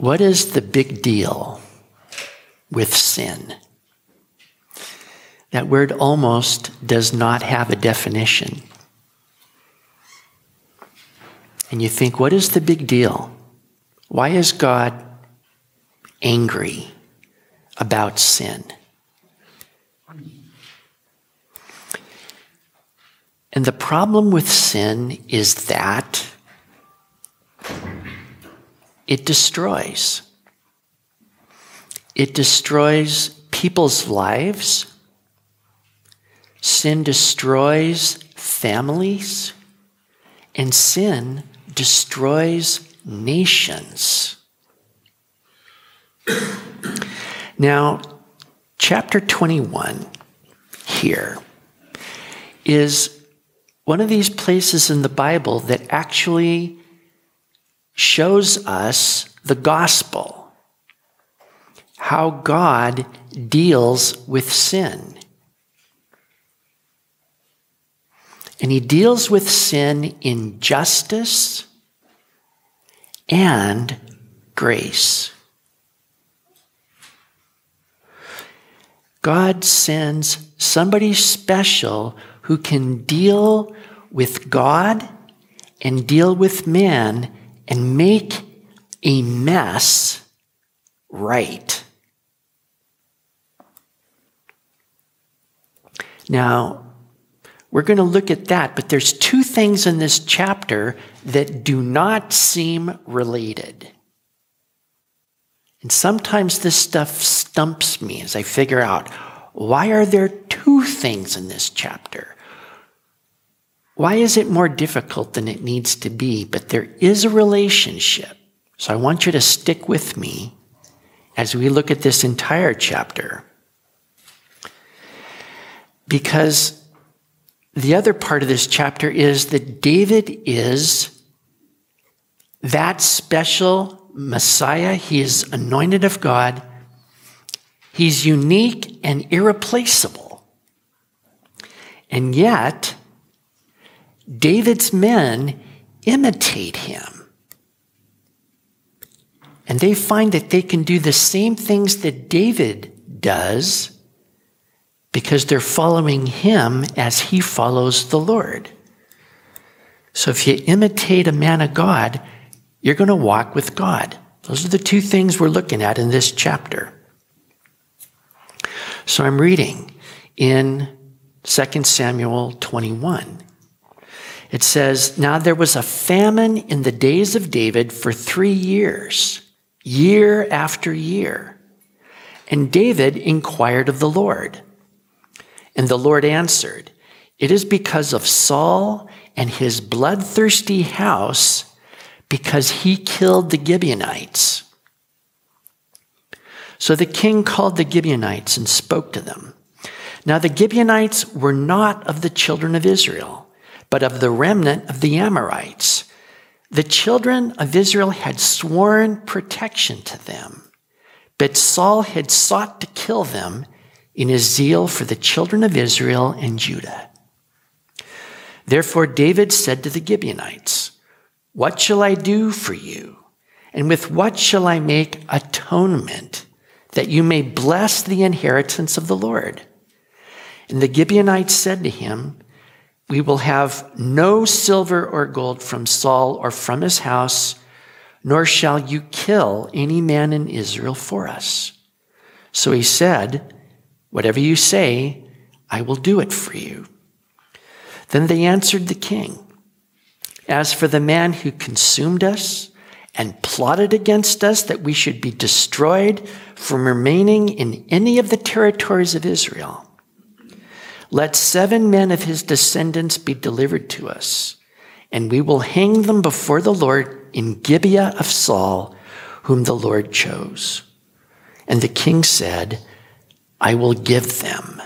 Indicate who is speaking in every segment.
Speaker 1: what is the big deal with sin? That word almost does not have a definition. And you think, what is the big deal? Why is God angry about sin? And the problem with sin is that it destroys. It destroys people's lives. Sin destroys families. And sin destroys nations. Now, chapter 21 here is one of these places in the Bible that actually shows us the gospel, how God deals with sin. And he deals with sin in justice and grace. God sends somebody special who can deal with God and deal with man and make a mess right. Now, we're going to look at that, but there's two things in this chapter that do not seem related. And sometimes this stuff stumps me as I figure out why are there two things in this chapter? Why is it more difficult than it needs to be? But there is a relationship. So I want you to stick with me as we look at this entire chapter. Because the other part of this chapter is that David is that special Messiah. He is anointed of God. He's unique and irreplaceable. And yet, David's men imitate him. And they find that they can do the same things that David does because they're following him as he follows the Lord. So if you imitate a man of God, you're going to walk with God. Those are the two things we're looking at in this chapter. So I'm reading in 2 Samuel 21. It says, Now there was a famine in the days of David for three years, year after year. And David inquired of the Lord. And the Lord answered, It is because of Saul and his bloodthirsty house, because he killed the Gibeonites. So the king called the Gibeonites and spoke to them. Now the Gibeonites were not of the children of Israel, but of the remnant of the Amorites. The children of Israel had sworn protection to them, but Saul had sought to kill them in his zeal for the children of Israel and Judah. Therefore, David said to the Gibeonites, What shall I do for you? And with what shall I make atonement that you may bless the inheritance of the Lord? And the Gibeonites said to him, We will have no silver or gold from Saul or from his house, nor shall you kill any man in Israel for us. So he said, Whatever you say, I will do it for you. Then they answered the king As for the man who consumed us and plotted against us that we should be destroyed from remaining in any of the territories of Israel, let seven men of his descendants be delivered to us, and we will hang them before the Lord in Gibeah of Saul, whom the Lord chose. And the king said, I will give them.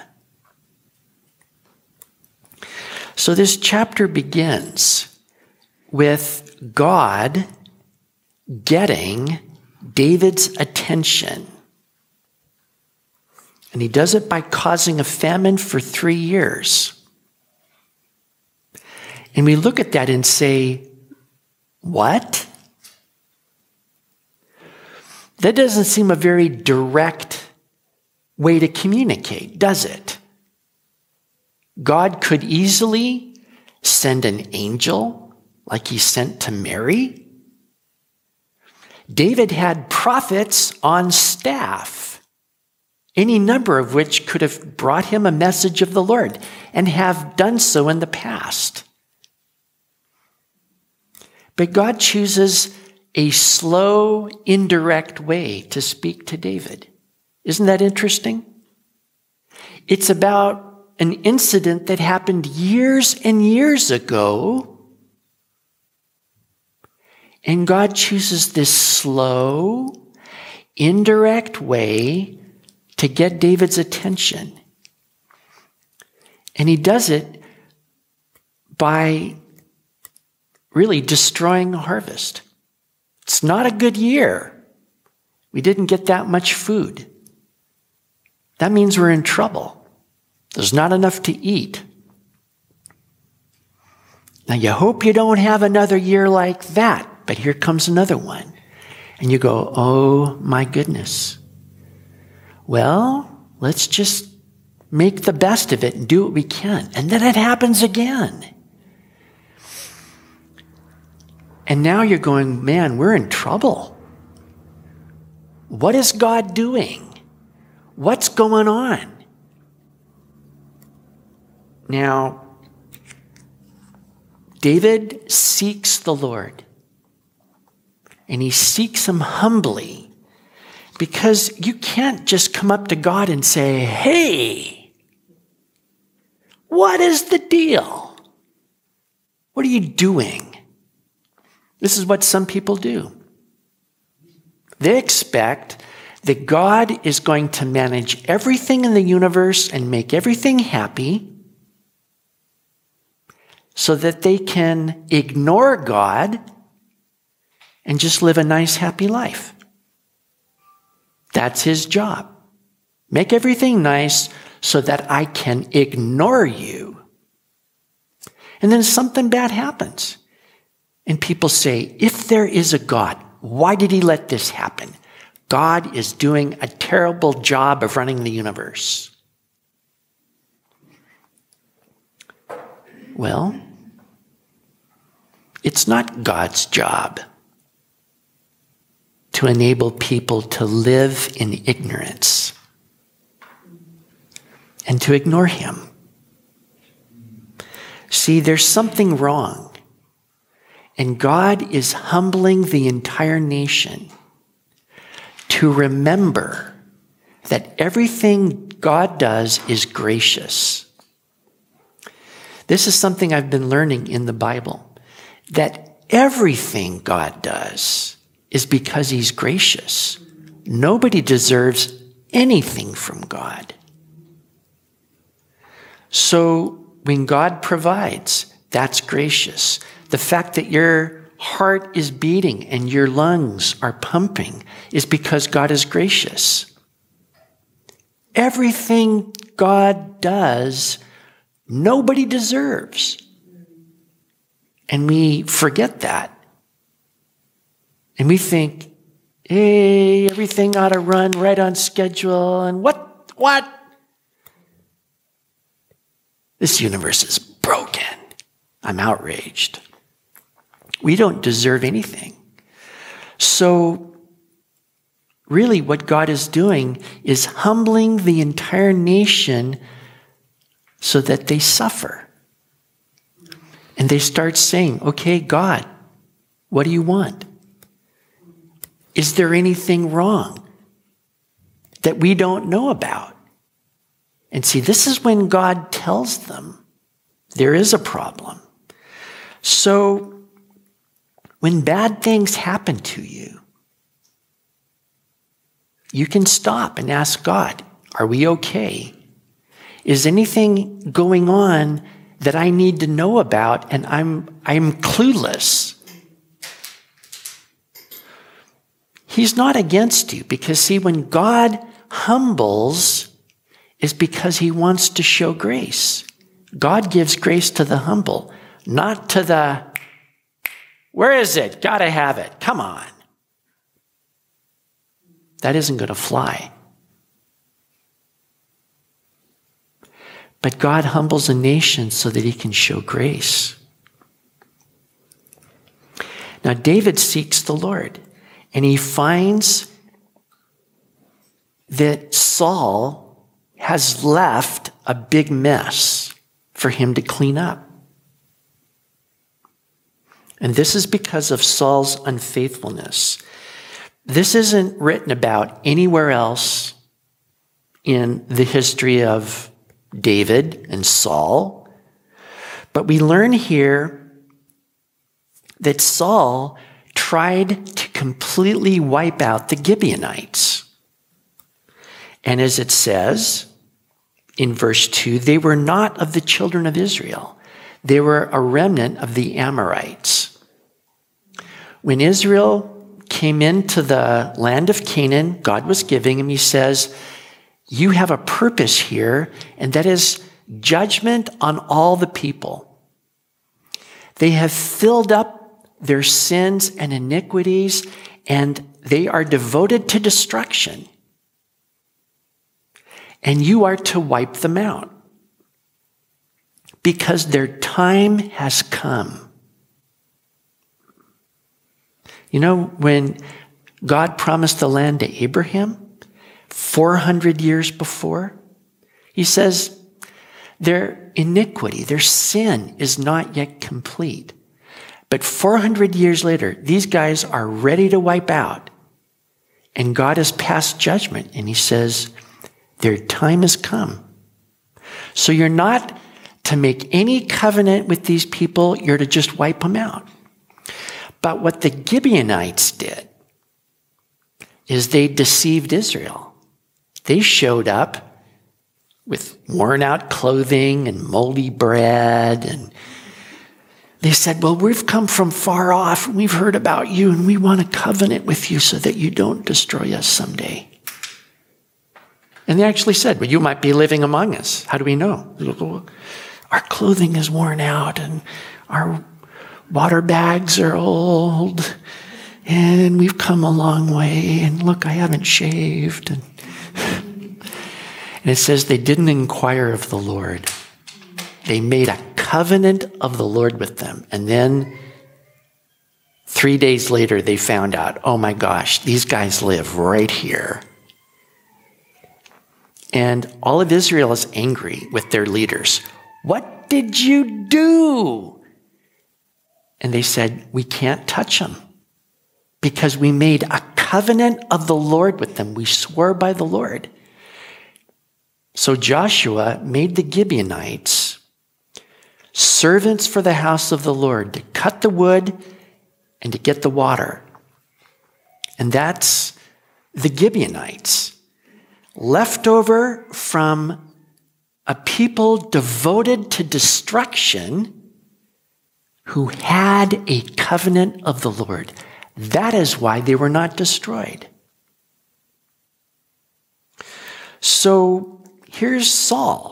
Speaker 1: So this chapter begins with God getting David's attention. And he does it by causing a famine for three years. And we look at that and say, What? That doesn't seem a very direct way to communicate, does it? God could easily send an angel like he sent to Mary. David had prophets on staff, any number of which could have brought him a message of the Lord and have done so in the past. But God chooses a slow, indirect way to speak to David. Isn't that interesting? It's about an incident that happened years and years ago. And God chooses this slow, indirect way to get David's attention. And he does it by really destroying the harvest. It's not a good year. We didn't get that much food. That means we're in trouble. There's not enough to eat. Now, you hope you don't have another year like that, but here comes another one. And you go, oh my goodness. Well, let's just make the best of it and do what we can. And then it happens again. And now you're going, man, we're in trouble. What is God doing? What's going on? Now, David seeks the Lord, and he seeks him humbly because you can't just come up to God and say, Hey, what is the deal? What are you doing? This is what some people do. They expect that God is going to manage everything in the universe and make everything happy so that they can ignore God and just live a nice, happy life. That's his job. Make everything nice so that I can ignore you. And then something bad happens. And people say, if there is a God, why did he let this happen? God is doing a terrible job of running the universe. Well, it's not God's job to enable people to live in ignorance and to ignore Him. See, there's something wrong and God is humbling the entire nation to remember that everything God does is gracious. This is something I've been learning in the Bible that everything God does is because He's gracious. Nobody deserves anything from God. So when God provides, that's gracious. The fact that your heart is beating and your lungs are pumping is because God is gracious. Everything God does, nobody deserves. And we forget that. And we think, hey, everything ought to run right on schedule. And what? What? This universe is broken. I'm outraged. We don't deserve anything. So, really, what God is doing is humbling the entire nation so that they suffer. And they start saying, Okay, God, what do you want? Is there anything wrong that we don't know about? And see, this is when God tells them there is a problem. So when bad things happen to you, you can stop and ask God, Are we okay? Is anything going on that I need to know about and I'm, I'm clueless? He's not against you because, see, when God humbles, is because he wants to show grace. God gives grace to the humble, not to the where is it? Gotta have it. Come on. That isn't to fly. But God humbles a nation so that he can show grace. Now, David seeks the Lord, and he finds that Saul has left a big mess for him to clean up. And this is because of Saul's unfaithfulness. This isn't written about anywhere else in the history of David and Saul, but we learn here that Saul tried to completely wipe out the Gibeonites. And as it says in verse 2, they were not of the children of Israel, they were a remnant of the Amorites. When Israel came into the land of Canaan, God was giving him, he says, You have a purpose here, and that is judgment on all the people. They have filled up their sins and iniquities, and they are devoted to destruction. And you are to wipe them out because their time has come. You know, when God promised the land to Abraham 400 years before, he says, their iniquity, their sin is not yet complete. But 400 years later, these guys are ready to wipe out. And God has passed judgment. And he says, their time has come. So you're not to make any covenant with these people, you're to just wipe them out. But what the Gibeonites did is they deceived Israel. They showed up with worn out clothing and moldy bread and they said, Well, we've come from far off we've heard about you and we want a covenant with you so that you don't destroy us someday. And they actually said, Well, you might be living among us. How do we know? Our clothing is worn out and our water bags are old and we've come a long way. And look, I haven't shaved. And, and it says they didn't inquire of the Lord. They made a covenant of the Lord with them. And then three days later, they found out oh my gosh, these guys live right here. And all of Israel is angry with their leaders. What did you do? And they said, We can't touch them because we made a covenant of the Lord with them. We swore by the Lord. So Joshua made the Gibeonites servants for the house of the Lord to cut the wood and to get the water. And that's the Gibeonites, left over from a people devoted to destruction who had a covenant of the Lord. That is why they were not destroyed. So here's Saul.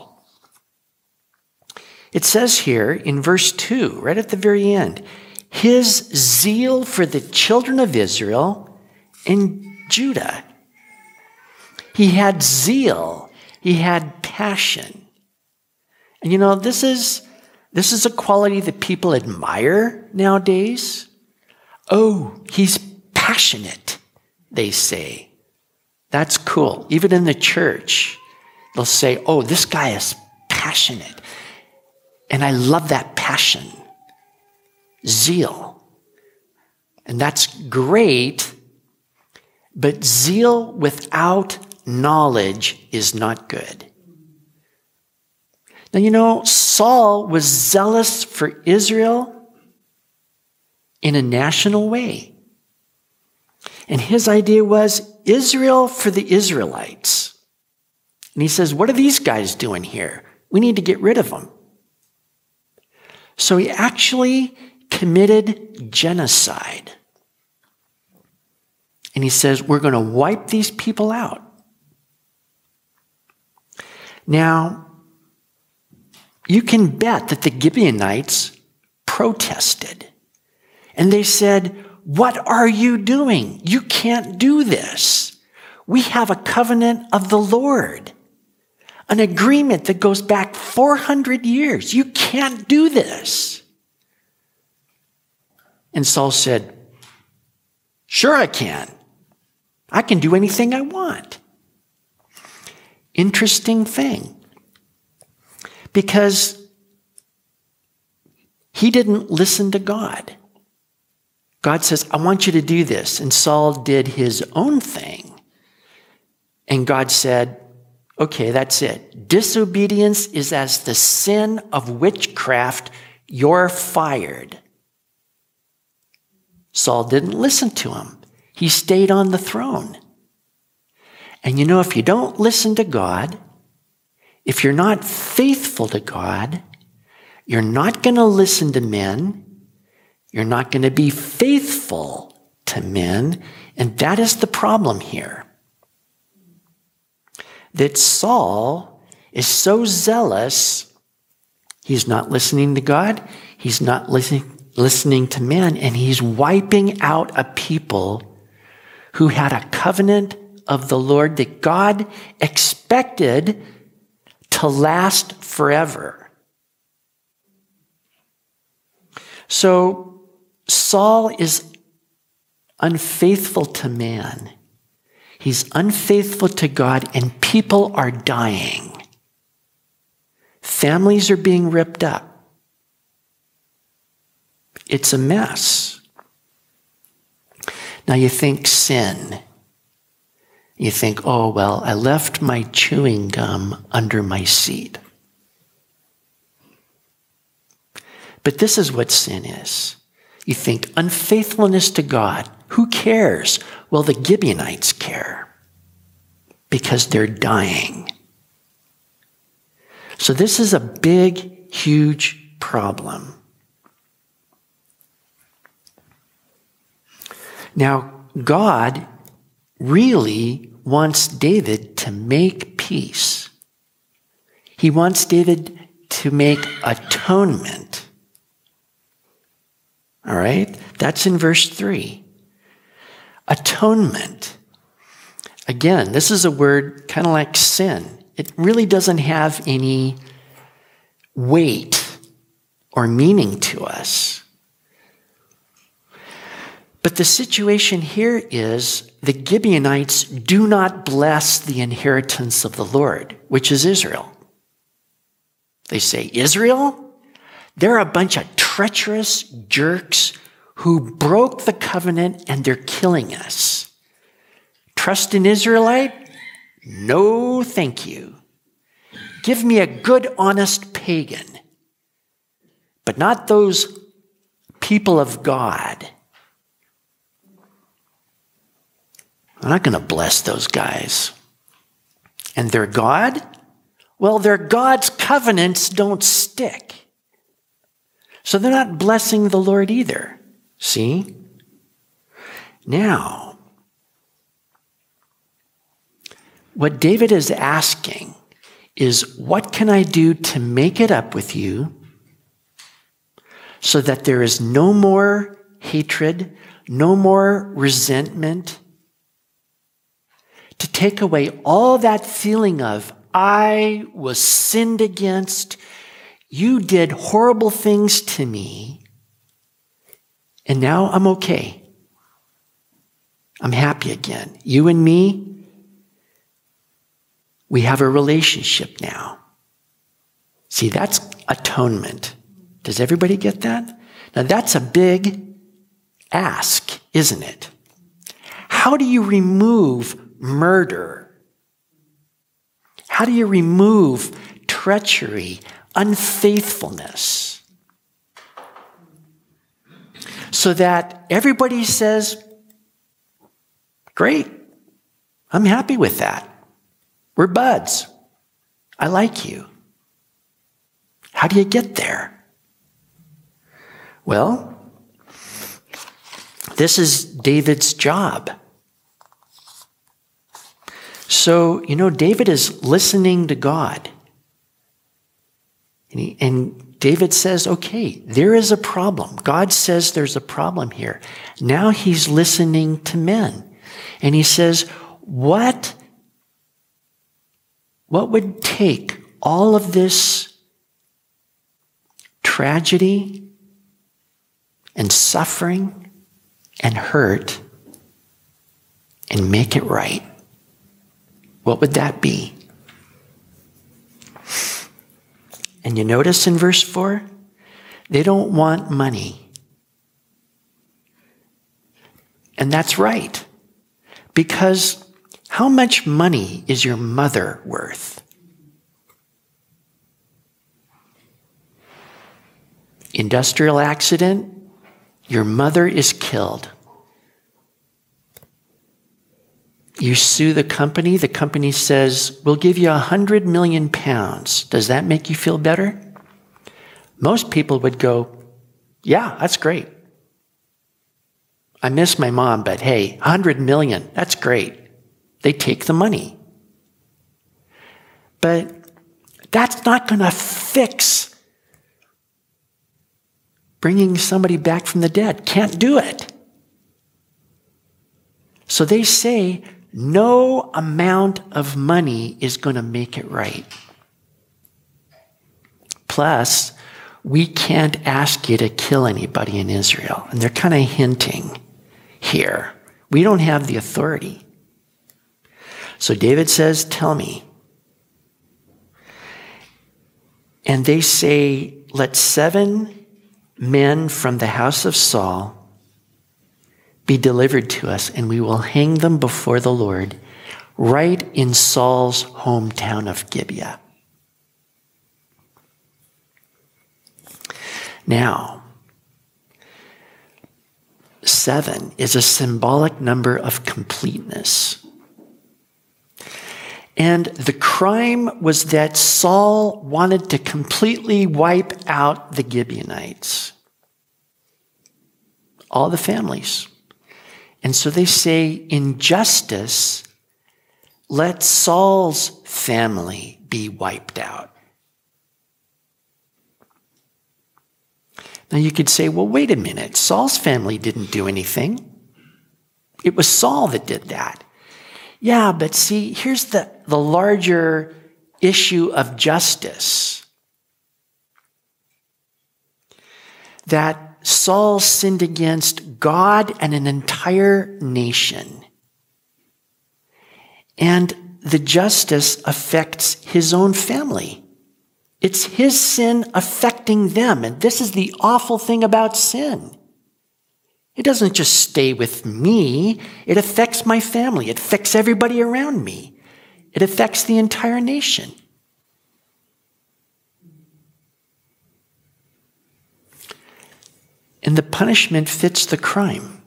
Speaker 1: It says here in verse 2, right at the very end, his zeal for the children of Israel and Judah. He had zeal, he had passion. And you know, this is this is a quality that people admire nowadays. Oh, he's passionate, they say. That's cool. Even in the church, they'll say, oh, this guy is passionate. And I love that passion, zeal. And that's great, but zeal without knowledge is not good. Now, you know, Saul was zealous for Israel in a national way. And his idea was Israel for the Israelites. And he says, What are these guys doing here? We need to get rid of them. So he actually committed genocide. And he says, We're going to wipe these people out. Now, you can bet that the Gibeonites protested. And they said, What are you doing? You can't do this. We have a covenant of the Lord, an agreement that goes back 400 years. You can't do this. And Saul said, Sure, I can. I can do anything I want. Interesting thing. Because he didn't listen to God. God says, I want you to do this. And Saul did his own thing. And God said, Okay, that's it. Disobedience is as the sin of witchcraft. You're fired. Saul didn't listen to him. He stayed on the throne. And you know, if you don't listen to God, if you're not faithful to God, you're not going to listen to men. You're not going to be faithful to men. And that is the problem here. That Saul is so zealous, he's not listening to God, he's not listening, listening to men, and he's wiping out a people who had a covenant of the Lord that God expected to last forever. So Saul is unfaithful to man. He's unfaithful to God, and people are dying. Families are being ripped up. It's a mess. Now you think sin. You think, oh, well, I left my chewing gum under my seat. But this is what sin is. You think unfaithfulness to God. Who cares? Well, the Gibeonites care because they're dying. So this is a big, huge problem. Now, God really wants David to make peace. He wants David to make atonement. All right? That's in verse 3. Atonement. Again, this is a word kind of like sin. It really doesn't have any weight or meaning to us. But the situation here is the Gibeonites do not bless the inheritance of the Lord, which is Israel. They say, Israel? They're a bunch of treacherous jerks who broke the covenant and they're killing us. Trust in Israelite? No, thank you. Give me a good, honest pagan, but not those people of God I'm not going to bless those guys. And their God? Well, their God's covenants don't stick. So they're not blessing the Lord either. See? Now, what David is asking is what can I do to make it up with you so that there is no more hatred, no more resentment, to take away all that feeling of, I was sinned against, you did horrible things to me, and now I'm okay. I'm happy again. You and me, we have a relationship now. See, that's atonement. Does everybody get that? Now, that's a big ask, isn't it? How do you remove murder? How do you remove treachery, unfaithfulness? So that everybody says, Great, I'm happy with that. We're buds. I like you. How do you get there? Well, this is David's job. So, you know, David is listening to God. And, he, and, David says, okay, there is a problem. God says there's a problem here. Now he's listening to men. And he says, what, what would take all of this tragedy and suffering and hurt and make it right? What would that be? And you notice in verse 4, they don't want money. And that's right. Because how much money is your mother worth? Industrial accident, your mother is killed. You sue the company, the company says, We'll give you a hundred million pounds. Does that make you feel better? Most people would go, Yeah, that's great. I miss my mom, but hey, a 100 million, that's great. They take the money. But that's not going to fix bringing somebody back from the dead. Can't do it. So they say no amount of money is going to make it right. Plus, we can't ask you to kill anybody in Israel. And they're kind of hinting here. We don't have the authority. So David says, Tell me. And they say, Let seven men from the house of Saul be delivered to us, and we will hang them before the Lord right in Saul's hometown of Gibeah. Now, seven is a symbolic number of completeness. And the crime was that Saul wanted to completely wipe out the Gibeonites, all the families. And so they say, in justice, let Saul's family be wiped out. Now you could say, well, wait a minute. Saul's family didn't do anything. It was Saul that did that. Yeah, but see, here's the, the larger issue of justice. That Saul sinned against God and an entire nation. And the justice affects his own family. It's his sin affecting them. And this is the awful thing about sin. It doesn't just stay with me, it affects my family, it affects everybody around me, it affects the entire nation. And the punishment fits the crime.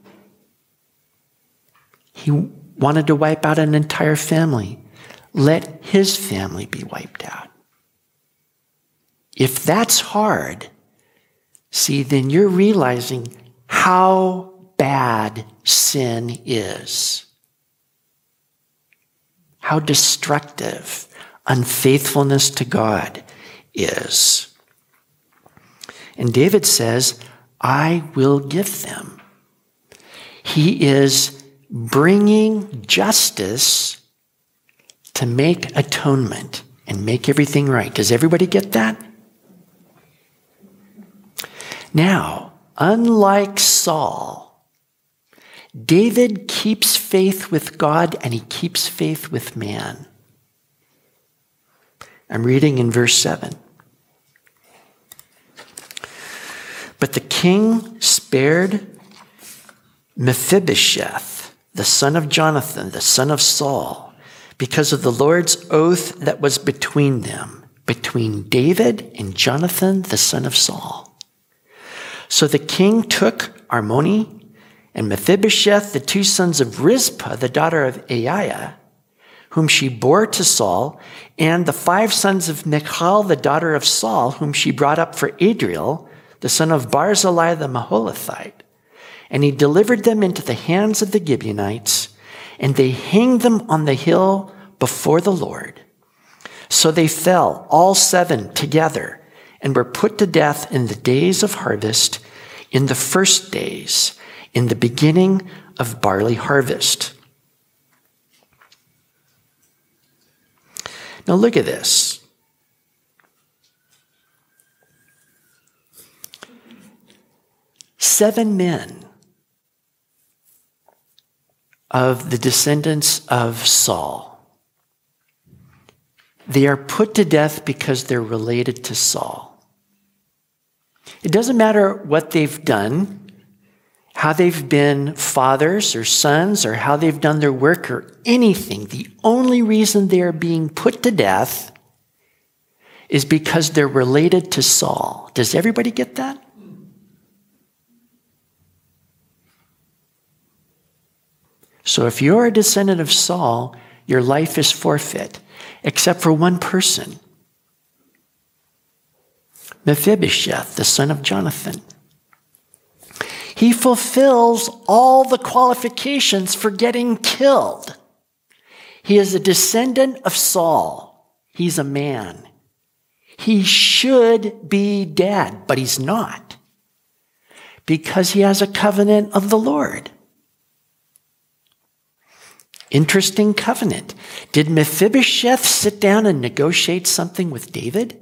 Speaker 1: He wanted to wipe out an entire family. Let his family be wiped out. If that's hard, see, then you're realizing how bad sin is, how destructive unfaithfulness to God is. And David says, I will give them. He is bringing justice to make atonement and make everything right. Does everybody get that? Now, unlike Saul, David keeps faith with God and he keeps faith with man. I'm reading in verse 7. But the king spared Mephibosheth, the son of Jonathan, the son of Saul, because of the Lord's oath that was between them, between David and Jonathan, the son of Saul. So the king took Armoni and Mephibosheth, the two sons of Rizpah, the daughter of Aiah, whom she bore to Saul, and the five sons of Michal, the daughter of Saul, whom she brought up for Adriel, the son of Barzillai the Meholathite. And he delivered them into the hands of the Gibeonites, and they hanged them on the hill before the Lord. So they fell, all seven together and were put to death in the days of harvest, in the first days, in the beginning of barley harvest. Now look at this. Seven men of the descendants of Saul. They are put to death because they're related to Saul. It doesn't matter what they've done, how they've been fathers or sons, or how they've done their work or anything. The only reason they are being put to death is because they're related to Saul. Does everybody get that? So if you're a descendant of Saul, your life is forfeit, except for one person Mephibosheth, the son of Jonathan. He fulfills all the qualifications for getting killed. He is a descendant of Saul. He's a man. He should be dead, but he's not because he has a covenant of the Lord. Interesting covenant. Did Mephibosheth sit down and negotiate something with David?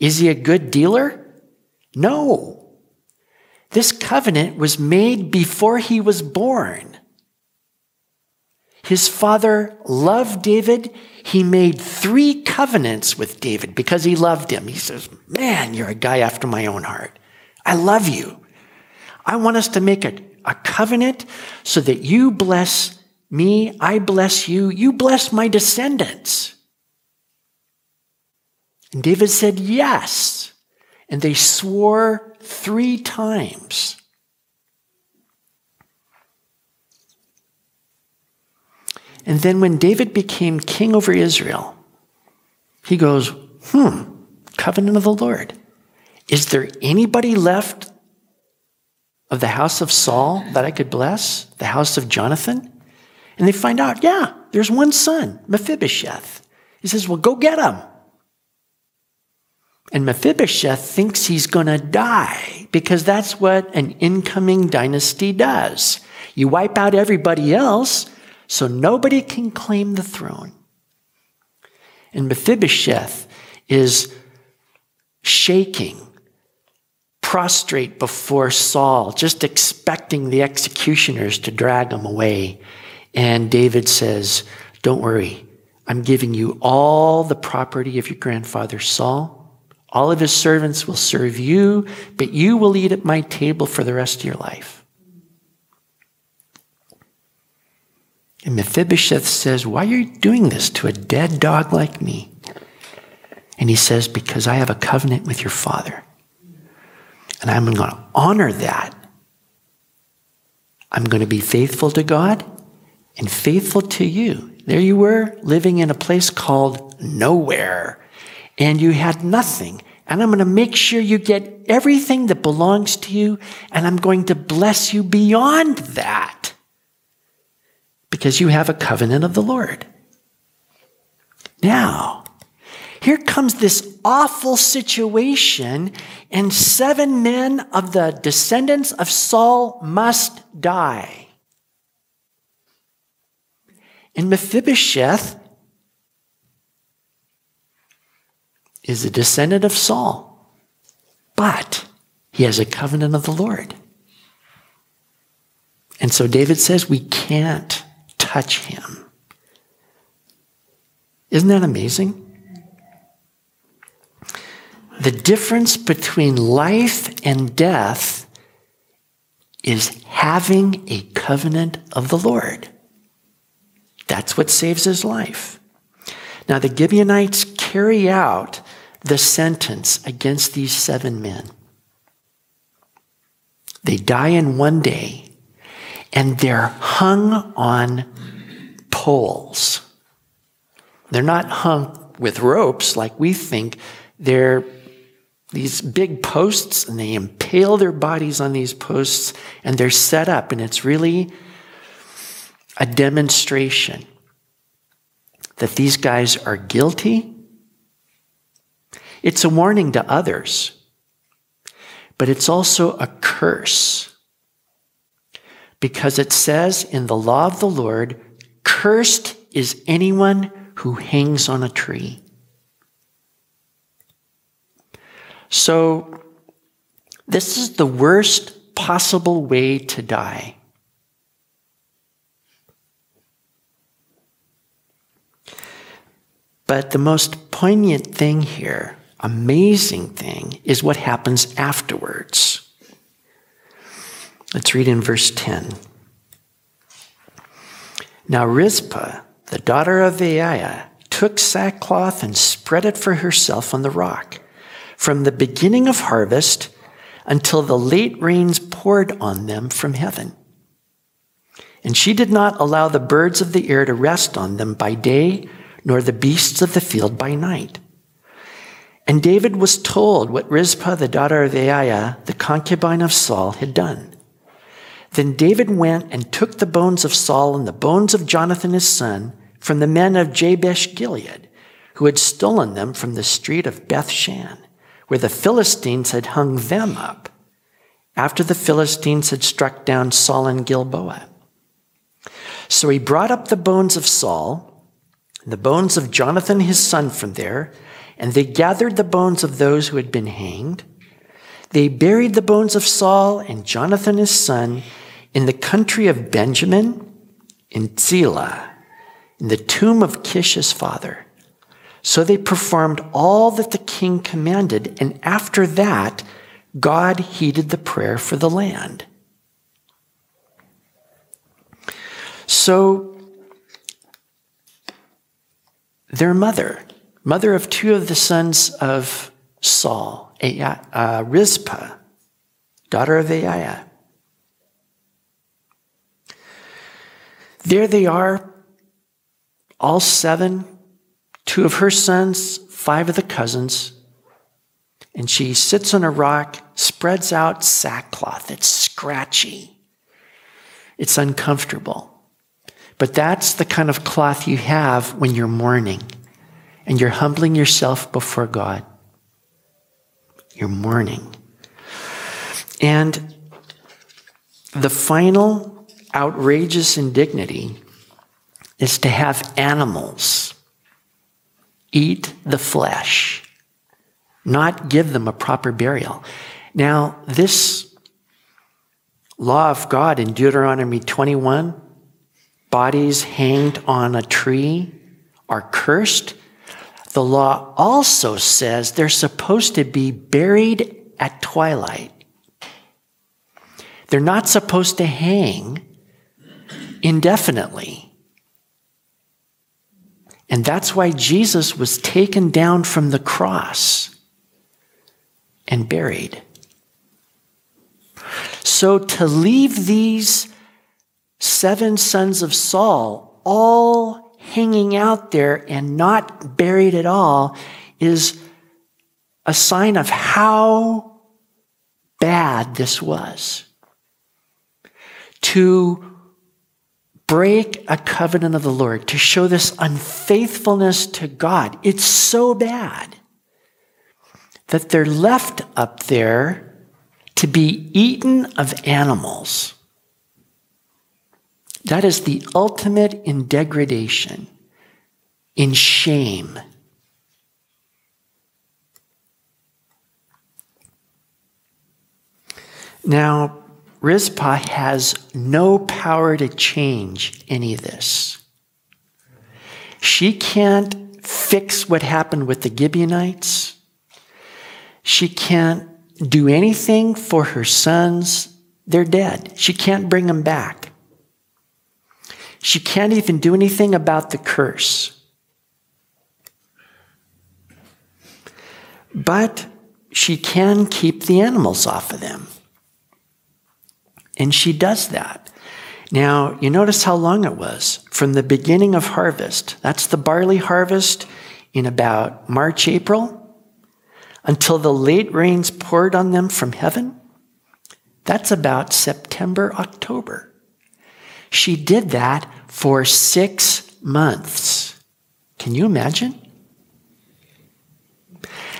Speaker 1: Is he a good dealer? No. This covenant was made before he was born. His father loved David. He made three covenants with David because he loved him. He says, Man, you're a guy after my own heart. I love you. I want us to make a, a covenant so that you bless me, I bless you, you bless my descendants. And David said, Yes. And they swore three times. And then when David became king over Israel, he goes, Hmm, covenant of the Lord. Is there anybody left of the house of Saul that I could bless? The house of Jonathan? And they find out, yeah, there's one son, Mephibosheth. He says, Well, go get him. And Mephibosheth thinks he's going to die because that's what an incoming dynasty does. You wipe out everybody else so nobody can claim the throne. And Mephibosheth is shaking, prostrate before Saul, just expecting the executioners to drag him away. And David says, Don't worry, I'm giving you all the property of your grandfather Saul. All of his servants will serve you, but you will eat at my table for the rest of your life. And Mephibosheth says, Why are you doing this to a dead dog like me? And he says, Because I have a covenant with your father. And I'm going to honor that. I'm going to be faithful to God and faithful to you. There you were, living in a place called nowhere, and you had nothing. And I'm going to make sure you get everything that belongs to you, and I'm going to bless you beyond that because you have a covenant of the Lord. Now, here comes this awful situation, and seven men of the descendants of Saul must die. And Mephibosheth is a descendant of Saul, but he has a covenant of the Lord. And so David says we can't touch him. Isn't that amazing? The difference between life and death is having a covenant of the Lord. That's what saves his life. Now, the Gibeonites carry out the sentence against these seven men. They die in one day, and they're hung on poles. They're not hung with ropes like we think. They're these big posts, and they impale their bodies on these posts, and they're set up, and it's really a demonstration that these guys are guilty it's a warning to others, but it's also a curse because it says in the law of the Lord, cursed is anyone who hangs on a tree. So, this is the worst possible way to die. But the most poignant thing here, amazing thing, is what happens afterwards. Let's read in verse 10. Now Rizpah, the daughter of Aiah, took sackcloth and spread it for herself on the rock. From the beginning of harvest until the late rains poured on them from heaven. And she did not allow the birds of the air to rest on them by day, nor the beasts of the field by night. And David was told what Rizpah, the daughter of Aiah, the concubine of Saul, had done. Then David went and took the bones of Saul and the bones of Jonathan his son from the men of Jabesh Gilead, who had stolen them from the street of Beth Shan where the Philistines had hung them up after the Philistines had struck down Saul and Gilboa. So he brought up the bones of Saul, and the bones of Jonathan his son from there, and they gathered the bones of those who had been hanged. They buried the bones of Saul and Jonathan his son in the country of Benjamin, in Zelah, in the tomb of Kish his father. So they performed all that the king commanded, and after that, God heeded the prayer for the land. So, their mother, mother of two of the sons of Saul, uh, Rizpah, daughter of Aiah. There they are, all seven two of her sons, five of the cousins, and she sits on a rock, spreads out sackcloth. It's scratchy, it's uncomfortable. But that's the kind of cloth you have when you're mourning and you're humbling yourself before God. You're mourning. And the final outrageous indignity is to have animals eat the flesh, not give them a proper burial. Now, this law of God in Deuteronomy 21 bodies hanged on a tree are cursed. The law also says they're supposed to be buried at twilight. They're not supposed to hang indefinitely. And that's why Jesus was taken down from the cross and buried. So to leave these seven sons of Saul all hanging out there and not buried at all is a sign of how bad this was. To break a covenant of the Lord, to show this unfaithfulness to God. It's so bad that they're left up there to be eaten of animals. That is the ultimate in degradation, in shame. Now, Rizpah has no power to change any of this. She can't fix what happened with the Gibeonites. She can't do anything for her sons. They're dead. She can't bring them back. She can't even do anything about the curse. But she can keep the animals off of them. And she does that. Now, you notice how long it was from the beginning of harvest. That's the barley harvest in about March, April, until the late rains poured on them from heaven. That's about September, October. She did that for six months. Can you imagine?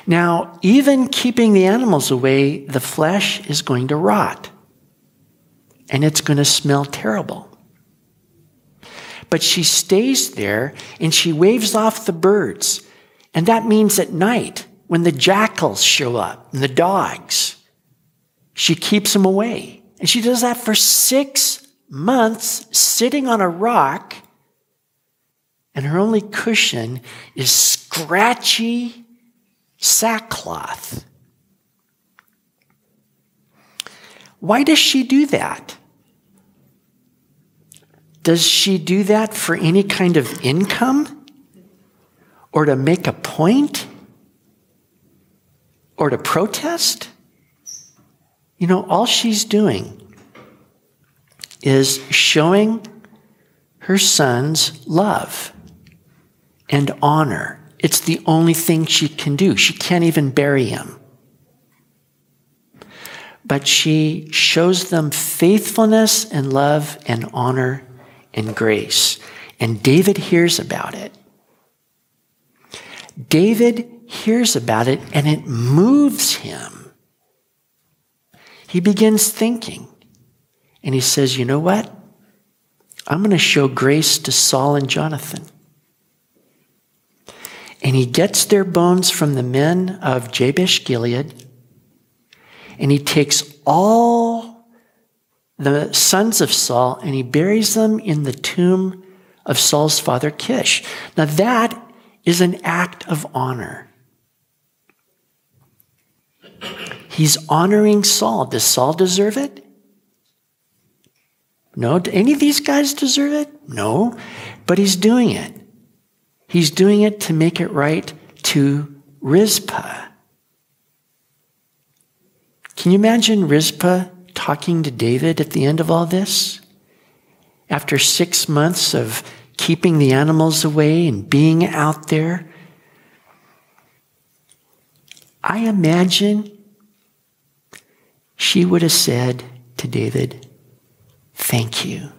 Speaker 1: Now, even keeping the animals away, the flesh is going to rot and it's going to smell terrible. but she stays there and she waves off the birds. And that means at night, when the jackals show up and the dogs, she keeps them away. And she does that for six months, sitting on a rock, and her only cushion is scratchy sackcloth. Why does she do that? Does she do that for any kind of income? Or to make a point? Or to protest? You know, all she's doing is showing her son's love and honor. It's the only thing she can do. She can't even bury him but she shows them faithfulness and love and honor and grace. And David hears about it. David hears about it and it moves him. He begins thinking and he says, You know what? I'm going to show grace to Saul and Jonathan. And he gets their bones from the men of Jabesh Gilead and he takes all the sons of Saul and he buries them in the tomb of Saul's father Kish. Now, that is an act of honor. He's honoring Saul. Does Saul deserve it? No. Do any of these guys deserve it? No. But he's doing it. He's doing it to make it right to Rizpah. Can you imagine Rizpah talking to David at the end of all this? After six months of keeping the animals away and being out there, I imagine she would have said to David, Thank you.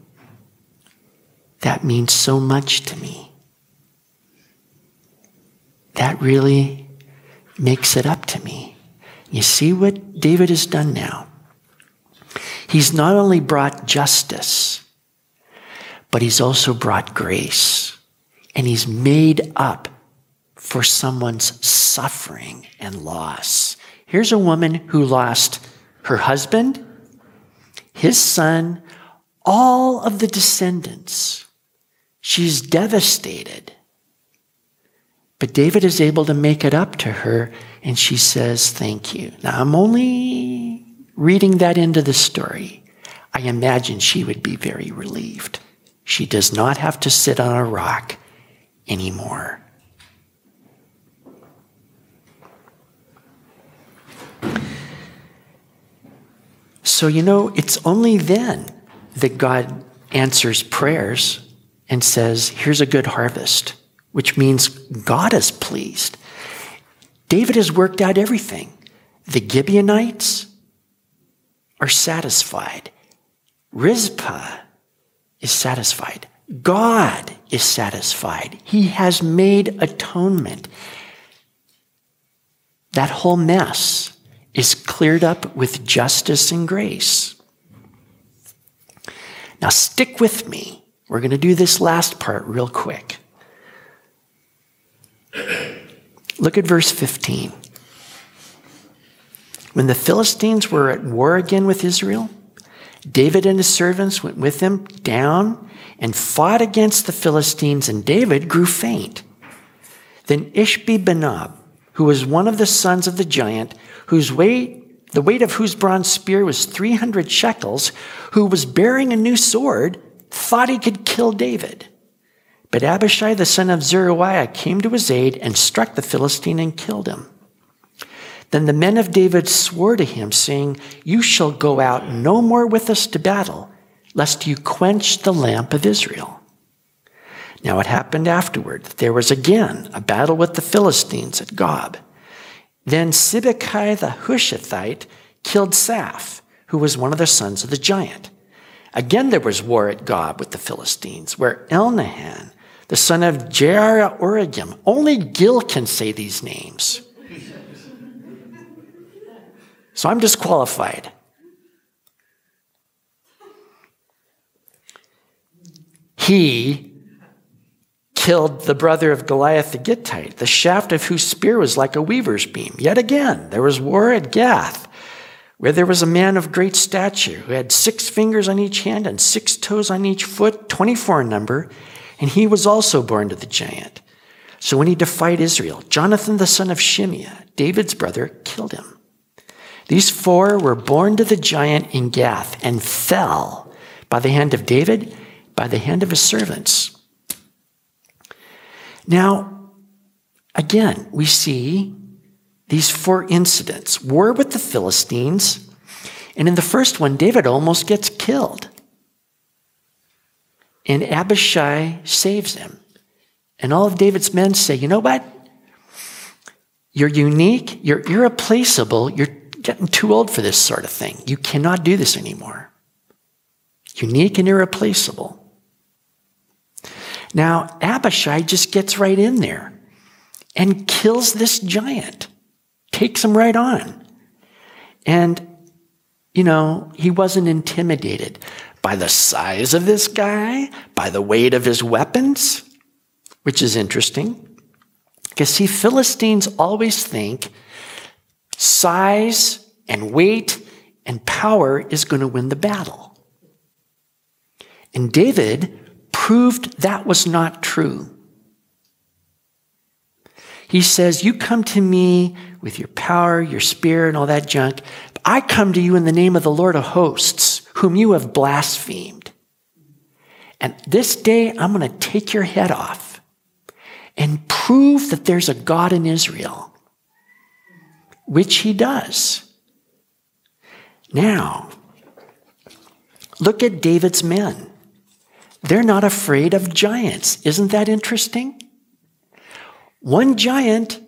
Speaker 1: That means so much to me. That really makes it up to me. You see what David has done now? He's not only brought justice, but he's also brought grace. And he's made up for someone's suffering and loss. Here's a woman who lost her husband, his son, all of the descendants. She's devastated. But David is able to make it up to her, and she says, Thank you. Now, I'm only reading that into the story. I imagine she would be very relieved. She does not have to sit on a rock anymore. So, you know, it's only then that God answers prayers and says, Here's a good harvest which means God is pleased. David has worked out everything. The Gibeonites are satisfied. Rizpah is satisfied. God is satisfied. He has made atonement. That whole mess is cleared up with justice and grace. Now, stick with me. We're going to do this last part real quick. Look at verse 15. When the Philistines were at war again with Israel, David and his servants went with them down and fought against the Philistines, and David grew faint. Then Ishbi Benob, who was one of the sons of the giant, whose weight, the weight of whose bronze spear was 300 shekels, who was bearing a new sword, thought he could kill David. But Abishai the son of Zeruiah came to his aid and struck the Philistine and killed him. Then the men of David swore to him, saying, You shall go out no more with us to battle, lest you quench the lamp of Israel. Now it happened afterward that there was again a battle with the Philistines at Gob. Then Sibbecai the Hushathite killed Saph, who was one of the sons of the giant. Again there was war at Gob with the Philistines, where Elnahan, the son of Jaare-Oregim. Only Gil can say these names. So I'm disqualified. He killed the brother of Goliath the Gittite, the shaft of whose spear was like a weaver's beam. Yet again, there was war at Gath, where there was a man of great stature who had six fingers on each hand and six toes on each foot, 24 in number, and he was also born to the giant. So when he defied Israel, Jonathan the son of Shimeah, David's brother, killed him. These four were born to the giant in Gath and fell by the hand of David, by the hand of his servants. Now, again, we see these four incidents war with the Philistines, and in the first one, David almost gets killed. And Abishai saves him. And all of David's men say, you know what? You're unique, you're irreplaceable, you're getting too old for this sort of thing. You cannot do this anymore. Unique and irreplaceable. Now, Abishai just gets right in there and kills this giant, takes him right on. And, you know, he wasn't intimidated by the size of this guy, by the weight of his weapons, which is interesting. Because, see, Philistines always think size and weight and power is going to win the battle. And David proved that was not true. He says, You come to me with your power, your spear, and all that junk. I come to you in the name of the Lord of hosts, whom you have blasphemed. And this day I'm going to take your head off and prove that there's a God in Israel, which he does. Now, look at David's men. They're not afraid of giants. Isn't that interesting? One giant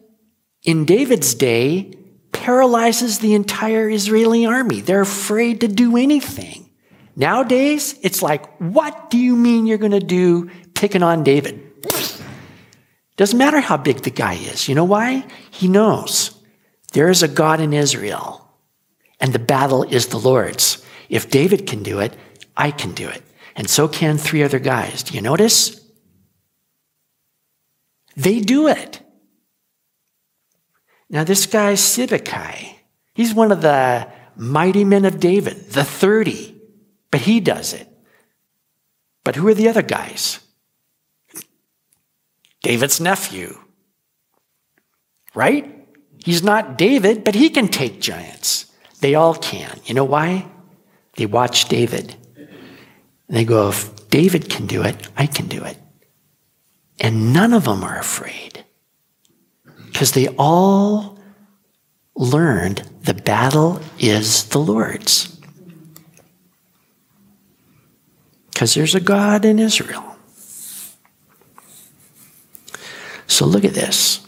Speaker 1: in David's day paralyzes the entire Israeli army. They're afraid to do anything. Nowadays, it's like, what do you mean you're going to do picking on David? Doesn't matter how big the guy is. You know why? He knows there is a God in Israel, and the battle is the Lord's. If David can do it, I can do it and so can three other guys. Do you notice? They do it. Now, this guy, Sibbecai, he's one of the mighty men of David, the 30, but he does it. But who are the other guys? David's nephew, right? He's not David, but he can take giants. They all can. You know why? They watch David. And they go, if David can do it, I can do it. And none of them are afraid because they all learned the battle is the Lord's. Because there's a God in Israel. So look at this.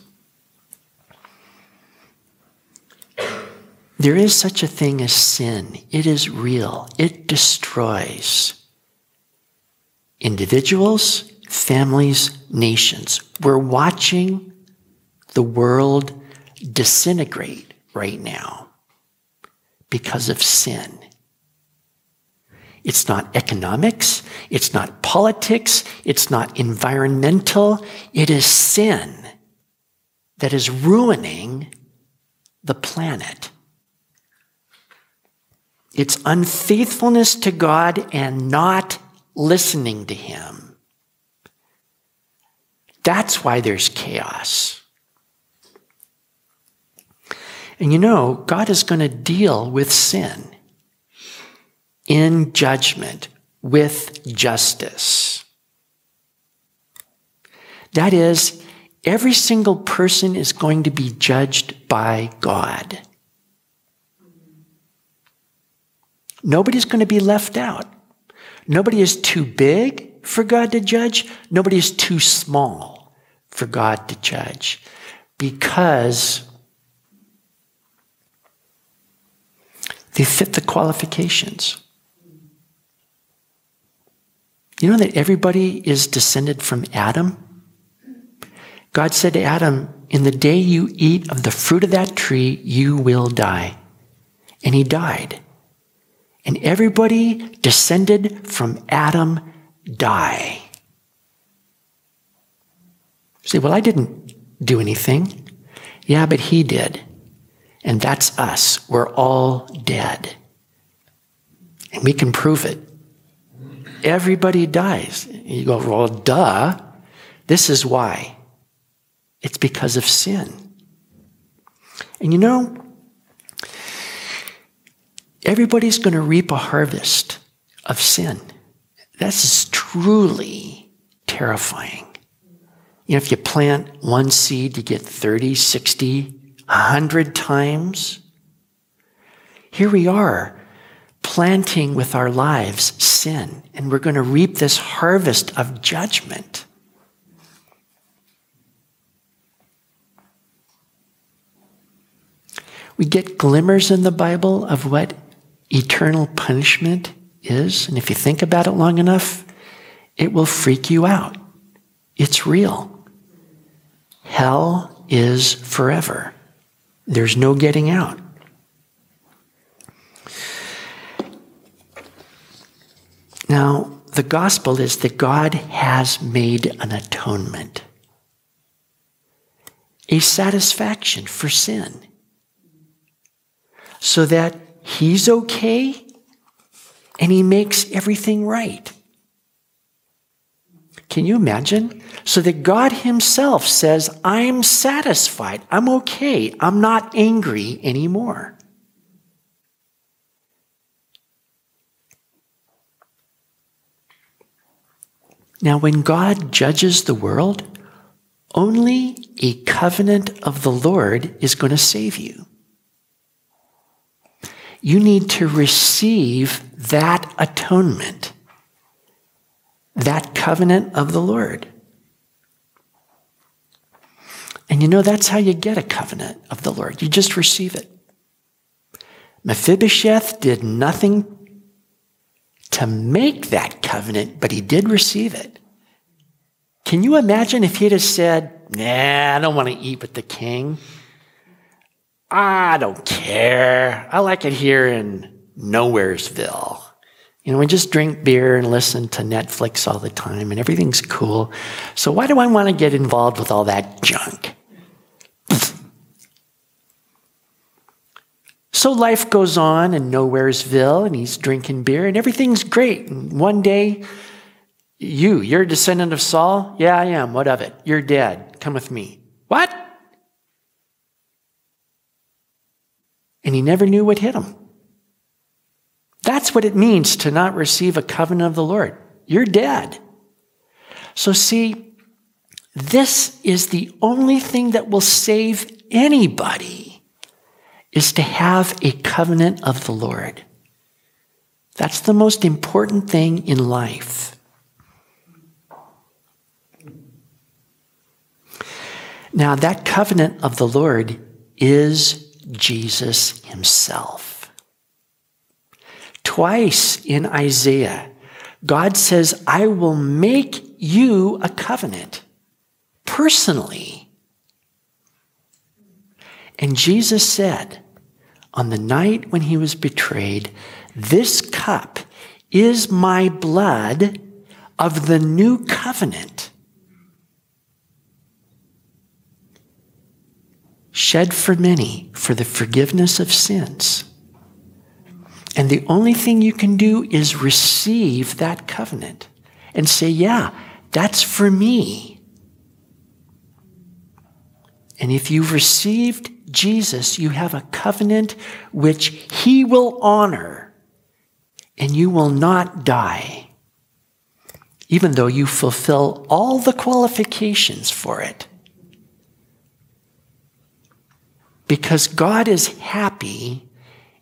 Speaker 1: There is such a thing as sin. It is real. It destroys individuals, families, nations. We're watching the world disintegrate right now because of sin. It's not economics, it's not politics, it's not environmental, it is sin that is ruining the planet. It's unfaithfulness to God and not listening to Him. That's why there's chaos. And you know, God is going to deal with sin in judgment with justice. That is, every single person is going to be judged by God. Nobody's going to be left out. Nobody is too big for God to judge. Nobody is too small for God to judge because they fit the qualifications. You know that everybody is descended from Adam? God said to Adam, In the day you eat of the fruit of that tree, you will die. And he died. And everybody descended from Adam die. Say, well, I didn't do anything. Yeah, but he did. And that's us. We're all dead. And we can prove it. Everybody dies. You go, well, duh. This is why. It's because of sin. And you know, everybody's going to reap a harvest of sin. That's truly terrifying. You know, if you plant one seed, you get 30, 60, 100 times. Here we are planting with our lives sin, and we're going to reap this harvest of judgment. We get glimmers in the Bible of what eternal punishment is, and if you think about it long enough, it will freak you out. It's real. Hell is forever. There's no getting out. Now, the gospel is that God has made an atonement, a satisfaction for sin, so that He's okay and He makes everything right. Can you imagine? So that God Himself says, I'm satisfied, I'm okay, I'm not angry anymore. Now, when God judges the world, only a covenant of the Lord is going to save you. You need to receive that atonement, that covenant of the Lord. And you know, that's how you get a covenant of the Lord. You just receive it. Mephibosheth did nothing to make that covenant, but he did receive it. Can you imagine if he'd have said, Nah, I don't want to eat with the king? I don't care. I like it here in Nowheresville. You know, we just drink beer and listen to Netflix all the time and everything's cool. So why do I want to get involved with all that junk? So life goes on in Nowheresville, and he's drinking beer, and everything's great. And one day, you, you're a descendant of Saul? Yeah, I am. What of it? You're dead. Come with me. What? And he never knew what hit him. That's what it means to not receive a covenant of the Lord. You're dead. So, see, this is the only thing that will save anybody is to have a covenant of the Lord. That's the most important thing in life. Now, that covenant of the Lord is Jesus himself. Twice in Isaiah, God says, I will make you a covenant personally and Jesus said, on the night when he was betrayed, This cup is my blood of the new covenant, shed for many for the forgiveness of sins. And the only thing you can do is receive that covenant and say, Yeah, that's for me. And if you've received Jesus, you have a covenant which he will honor, and you will not die, even though you fulfill all the qualifications for it. Because God is happy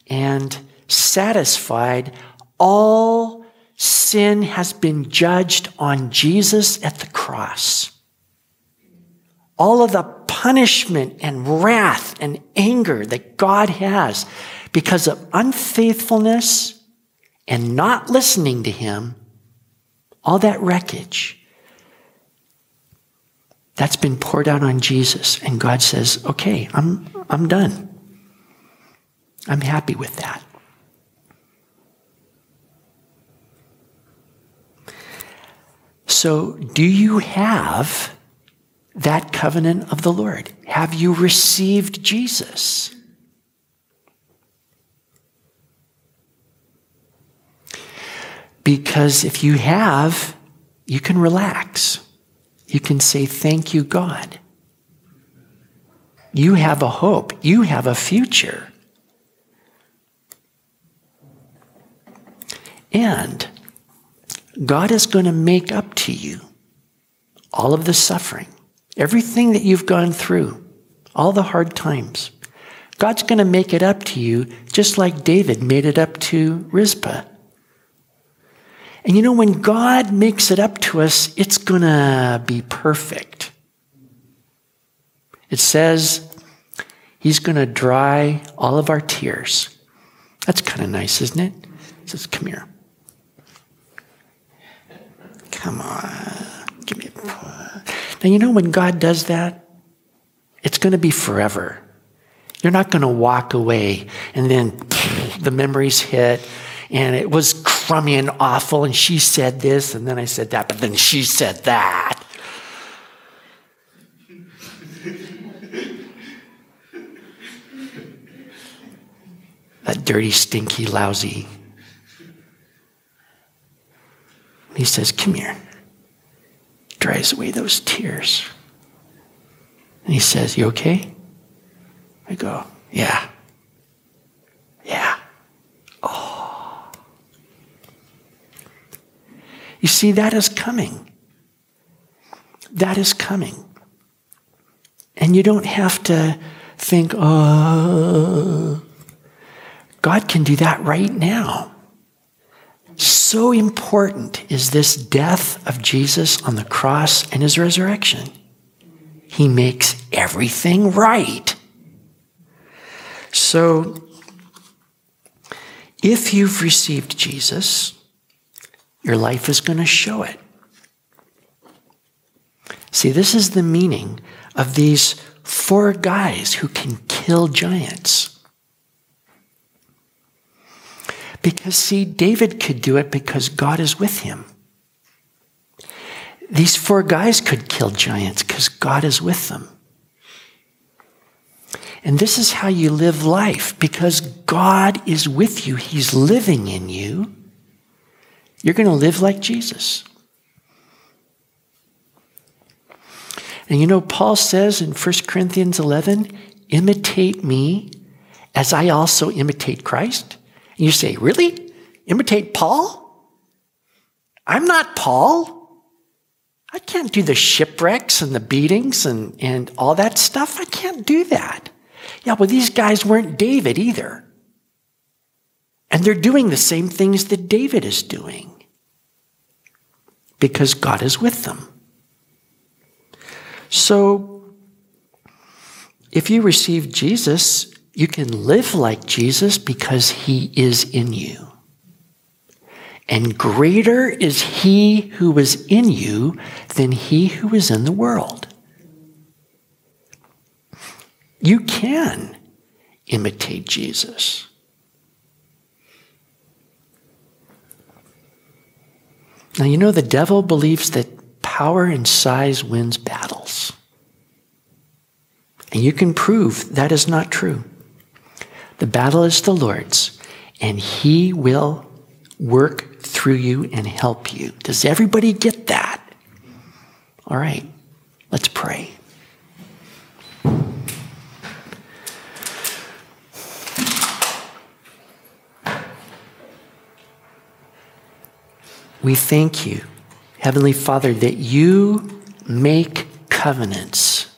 Speaker 1: and satisfied, all sin has been judged on Jesus at the cross. All of the punishment and wrath and anger that God has because of unfaithfulness and not listening to Him, all that wreckage, that's been poured out on Jesus. And God says, okay, I'm, I'm done. I'm happy with that. So, do you have that covenant of the Lord? Have you received Jesus? Because if you have, you can relax. You can say, Thank you, God. You have a hope, you have a future. And God is going to make up to you all of the suffering, everything that you've gone through, all the hard times. God's going to make it up to you just like David made it up to Rizpah. And you know, when God makes it up to us, it's going to be perfect. It says He's going to dry all of our tears. That's kind of nice, isn't it? He says, Come here. Come on. Give me a. Now, you know, when God does that, it's going to be forever. You're not going to walk away and then the memories hit and it was crummy and awful and she said this and then I said that, but then she said that. that dirty, stinky, lousy He says, Come here. Dries away those tears. And he says, You okay? I go, Yeah. You see, that is coming. That is coming. And you don't have to think, oh, God can do that right now. So important is this death of Jesus on the cross and his resurrection. He makes everything right. So, if you've received Jesus, your life is going to show it. See, this is the meaning of these four guys who can kill giants. Because, see, David could do it because God is with him. These four guys could kill giants because God is with them. And this is how you live life because God is with you, He's living in you. You're going to live like Jesus. And you know, Paul says in 1 Corinthians 11, imitate me as I also imitate Christ. And you say, Really? Imitate Paul? I'm not Paul. I can't do the shipwrecks and the beatings and, and all that stuff. I can't do that. Yeah, well, these guys weren't David either. And they're doing the same things that David is doing because God is with them. So, if you receive Jesus, you can live like Jesus because he is in you. And greater is he who is in you than he who is in the world. You can imitate Jesus. Now, you know, the devil believes that power and size wins battles. And you can prove that is not true. The battle is the Lord's, and He will work through you and help you. Does everybody get that? All right, let's pray. We thank you, Heavenly Father, that you make covenants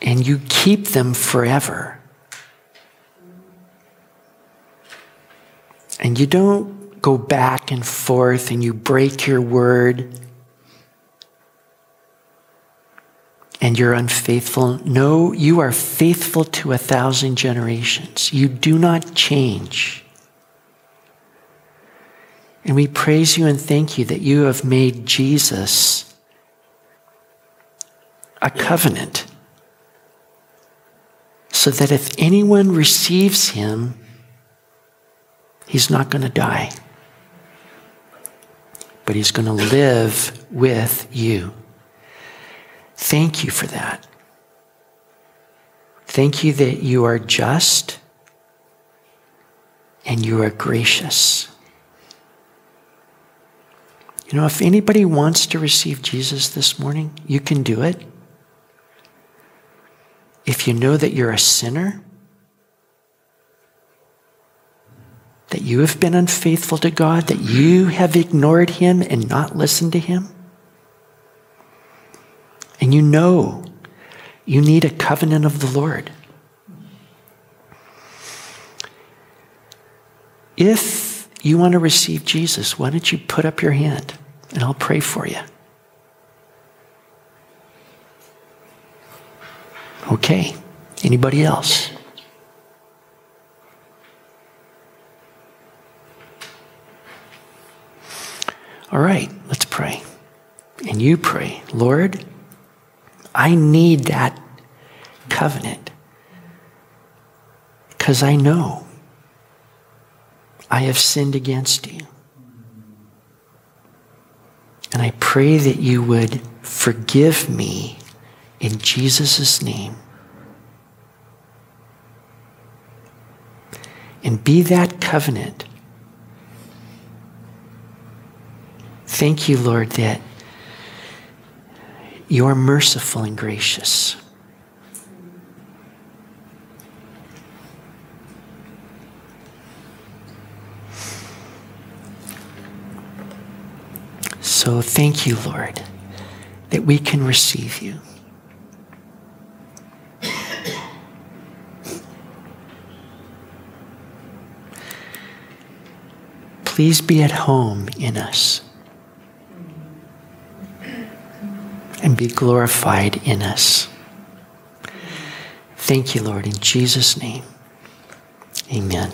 Speaker 1: and you keep them forever. And you don't go back and forth and you break your word and you're unfaithful. No, you are faithful to a thousand generations. You do not change. And we praise you and thank you that you have made Jesus a covenant so that if anyone receives him, he's not going to die. but He's going to live with you. Thank you for that. Thank you that you are just and you are gracious. You know, if anybody wants to receive Jesus this morning, you can do it. If you know that you're a sinner, that you have been unfaithful to God, that you have ignored Him and not listened to Him, and you know you need a covenant of the Lord. If you want to receive Jesus, why don't you put up your hand? and I'll pray for you. Okay. Anybody else? All right, let's pray. And you pray, Lord, I need that covenant because I know I have sinned against you. And I pray that you would forgive me in Jesus' name. And be that covenant. Thank you, Lord, that you are merciful and gracious. So thank you, Lord, that we can receive you. Please be at home in us and be glorified in us. Thank you, Lord, in Jesus' name. Amen.